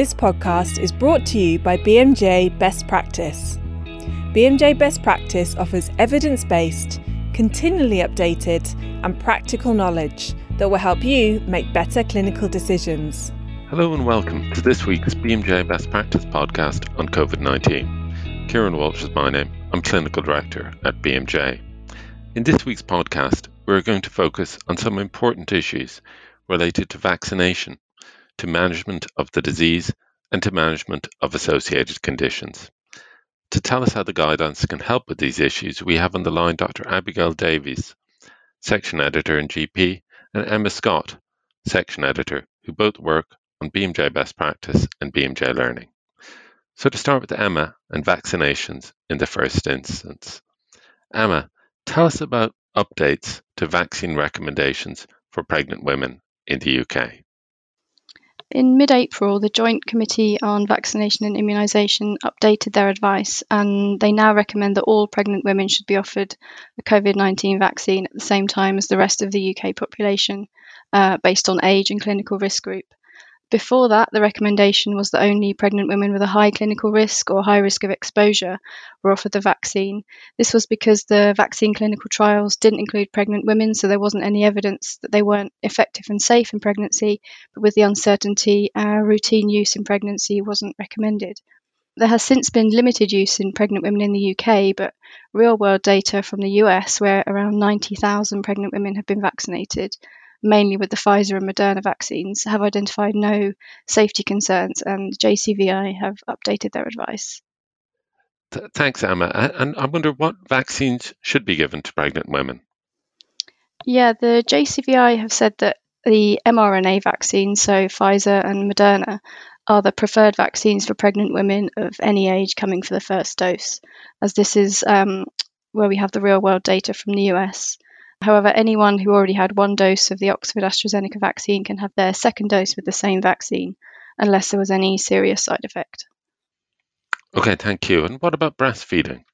This podcast is brought to you by BMJ Best Practice. BMJ Best Practice offers evidence based, continually updated, and practical knowledge that will help you make better clinical decisions. Hello and welcome to this week's BMJ Best Practice podcast on COVID 19. Kieran Walsh is my name. I'm Clinical Director at BMJ. In this week's podcast, we're going to focus on some important issues related to vaccination to management of the disease and to management of associated conditions. To tell us how the guidelines can help with these issues, we have on the line Dr. Abigail Davies, Section Editor in GP, and Emma Scott, Section Editor, who both work on BMJ Best Practice and BMJ Learning. So, to start with Emma and vaccinations in the first instance. Emma, tell us about updates to vaccine recommendations for pregnant women in the UK. In mid April, the Joint Committee on Vaccination and Immunisation updated their advice, and they now recommend that all pregnant women should be offered a COVID 19 vaccine at the same time as the rest of the UK population, uh, based on age and clinical risk group. Before that, the recommendation was that only pregnant women with a high clinical risk or high risk of exposure were offered the vaccine. This was because the vaccine clinical trials didn't include pregnant women, so there wasn't any evidence that they weren't effective and safe in pregnancy, but with the uncertainty, uh, routine use in pregnancy wasn't recommended. There has since been limited use in pregnant women in the UK, but real world data from the US, where around 90,000 pregnant women have been vaccinated, mainly with the Pfizer and Moderna vaccines, have identified no safety concerns, and JCVI have updated their advice. Th- thanks, Emma. And I wonder what vaccines should be given to pregnant women. Yeah, the JCVI have said that the mRNA vaccines, so Pfizer and Moderna, are the preferred vaccines for pregnant women of any age coming for the first dose, as this is um, where we have the real world data from the US. However, anyone who already had one dose of the Oxford AstraZeneca vaccine can have their second dose with the same vaccine, unless there was any serious side effect. Okay, thank you. And what about breastfeeding?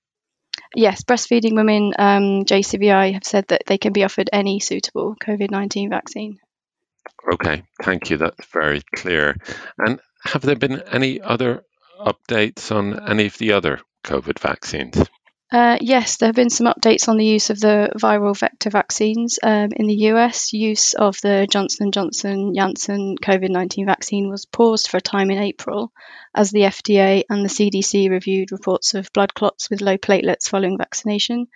Yes, breastfeeding women, um, JCVI have said that they can be offered any suitable COVID 19 vaccine. Okay, thank you. That's very clear. And have there been any other updates on any of the other COVID vaccines? Uh, yes, there have been some updates on the use of the viral vector vaccines. Um, in the US, use of the Johnson & Johnson Janssen COVID-19 vaccine was paused for a time in April as the FDA and the CDC reviewed reports of blood clots with low platelets following vaccination.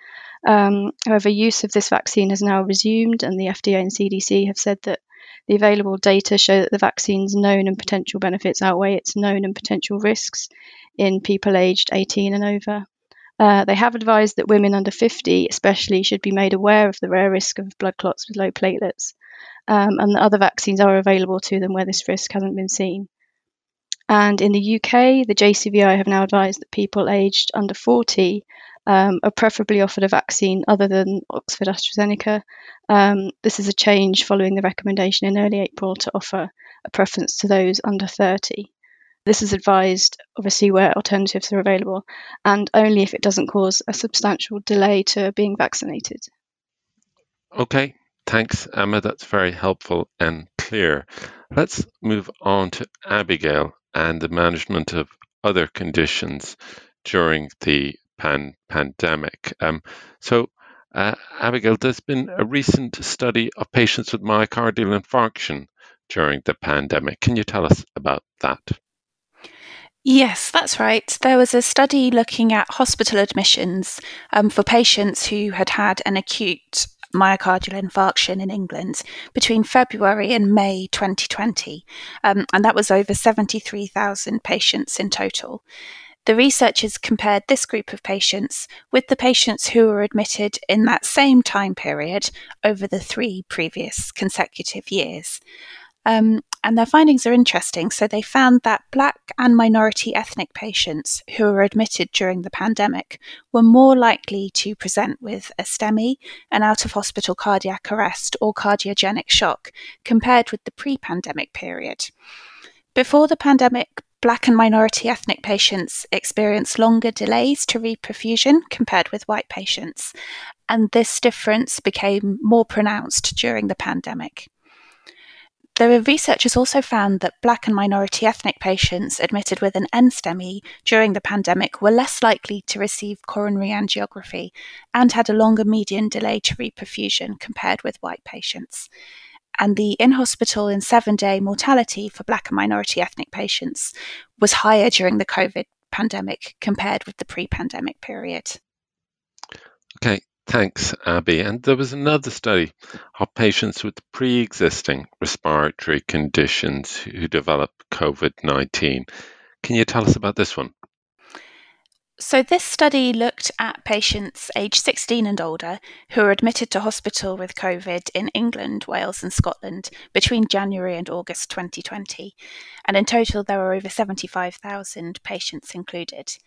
Um, however, use of this vaccine has now resumed, and the FDA and CDC have said that the available data show that the vaccine's known and potential benefits outweigh its known and potential risks in people aged 18 and over. Uh, they have advised that women under 50, especially, should be made aware of the rare risk of blood clots with low platelets, um, and that other vaccines are available to them where this risk hasn't been seen. And in the UK, the JCVI have now advised that people aged under 40 um, are preferably offered a vaccine other than Oxford AstraZeneca. Um, this is a change following the recommendation in early April to offer a preference to those under 30. This is advised, obviously, where alternatives are available, and only if it doesn't cause a substantial delay to being vaccinated. Okay, thanks, Emma. That's very helpful and clear. Let's move on to Abigail and the management of other conditions during the pan- pandemic. Um, so, uh, Abigail, there's been a recent study of patients with myocardial infarction during the pandemic. Can you tell us about that? Yes, that's right. There was a study looking at hospital admissions um, for patients who had had an acute myocardial infarction in England between February and May 2020, um, and that was over 73,000 patients in total. The researchers compared this group of patients with the patients who were admitted in that same time period over the three previous consecutive years. Um, and their findings are interesting. So they found that Black and minority ethnic patients who were admitted during the pandemic were more likely to present with a STEMI, an out of hospital cardiac arrest, or cardiogenic shock compared with the pre pandemic period. Before the pandemic, Black and minority ethnic patients experienced longer delays to reperfusion compared with white patients, and this difference became more pronounced during the pandemic. The researchers also found that black and minority ethnic patients admitted with an NSTEMI during the pandemic were less likely to receive coronary angiography and had a longer median delay to reperfusion compared with white patients. And the in hospital and seven day mortality for black and minority ethnic patients was higher during the COVID pandemic compared with the pre pandemic period. Okay, Thanks, Abby. And there was another study of patients with pre existing respiratory conditions who developed COVID 19. Can you tell us about this one? So, this study looked at patients aged 16 and older who were admitted to hospital with COVID in England, Wales, and Scotland between January and August 2020. And in total, there were over 75,000 patients included.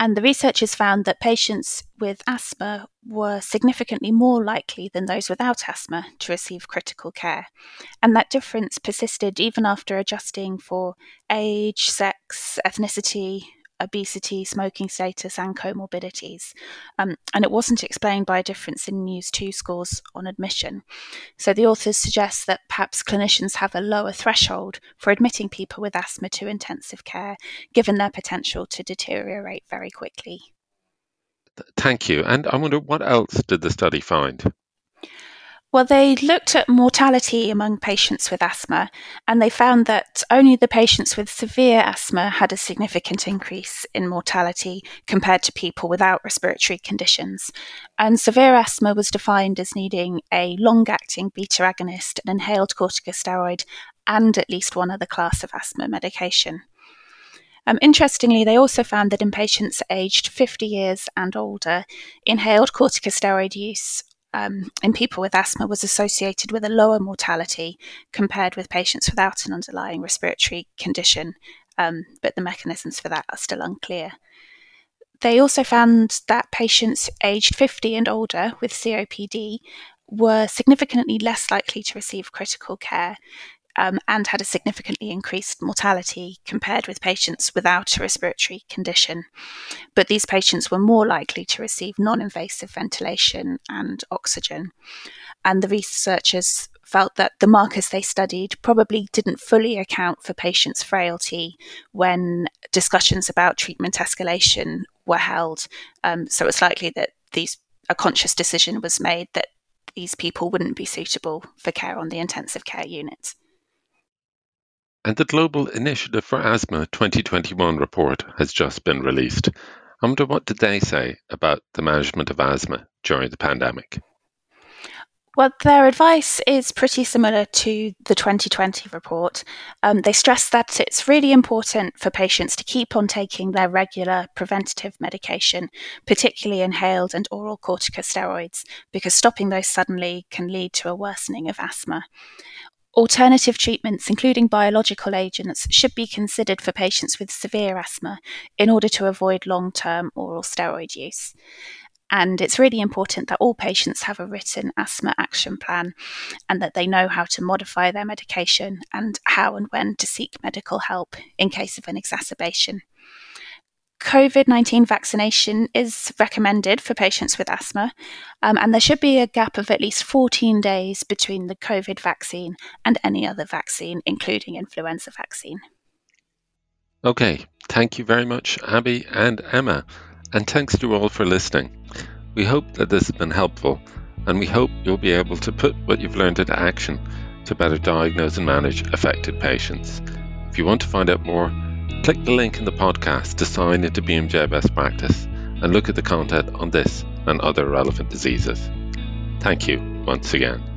And the researchers found that patients with asthma were significantly more likely than those without asthma to receive critical care. And that difference persisted even after adjusting for age, sex, ethnicity, obesity, smoking status, and comorbidities. Um, and it wasn't explained by a difference in News 2 scores on admission. So the authors suggest that perhaps clinicians have a lower threshold for admitting people with asthma to intensive care, given their potential to deteriorate very quickly. Thank you. And I wonder what else did the study find? Well, they looked at mortality among patients with asthma, and they found that only the patients with severe asthma had a significant increase in mortality compared to people without respiratory conditions. And severe asthma was defined as needing a long acting beta agonist, an inhaled corticosteroid, and at least one other class of asthma medication. Um, interestingly, they also found that in patients aged 50 years and older, inhaled corticosteroid use um, in people with asthma was associated with a lower mortality compared with patients without an underlying respiratory condition, um, but the mechanisms for that are still unclear. They also found that patients aged 50 and older with COPD were significantly less likely to receive critical care um, and had a significantly increased mortality compared with patients without a respiratory condition. But these patients were more likely to receive non invasive ventilation and oxygen. And the researchers felt that the markers they studied probably didn't fully account for patients' frailty when discussions about treatment escalation were held. Um, so it's likely that these a conscious decision was made that these people wouldn't be suitable for care on the intensive care units. And the Global Initiative for Asthma 2021 report has just been released. I wonder what did they say about the management of asthma during the pandemic? Well, their advice is pretty similar to the 2020 report. Um, they stress that it's really important for patients to keep on taking their regular preventative medication, particularly inhaled and oral corticosteroids, because stopping those suddenly can lead to a worsening of asthma. Alternative treatments, including biological agents, should be considered for patients with severe asthma in order to avoid long term oral steroid use. And it's really important that all patients have a written asthma action plan and that they know how to modify their medication and how and when to seek medical help in case of an exacerbation. COVID 19 vaccination is recommended for patients with asthma, um, and there should be a gap of at least 14 days between the COVID vaccine and any other vaccine, including influenza vaccine. Okay, thank you very much, Abby and Emma, and thanks to all for listening. We hope that this has been helpful, and we hope you'll be able to put what you've learned into action to better diagnose and manage affected patients. If you want to find out more, Click the link in the podcast to sign into BMJ Best Practice and look at the content on this and other relevant diseases. Thank you once again.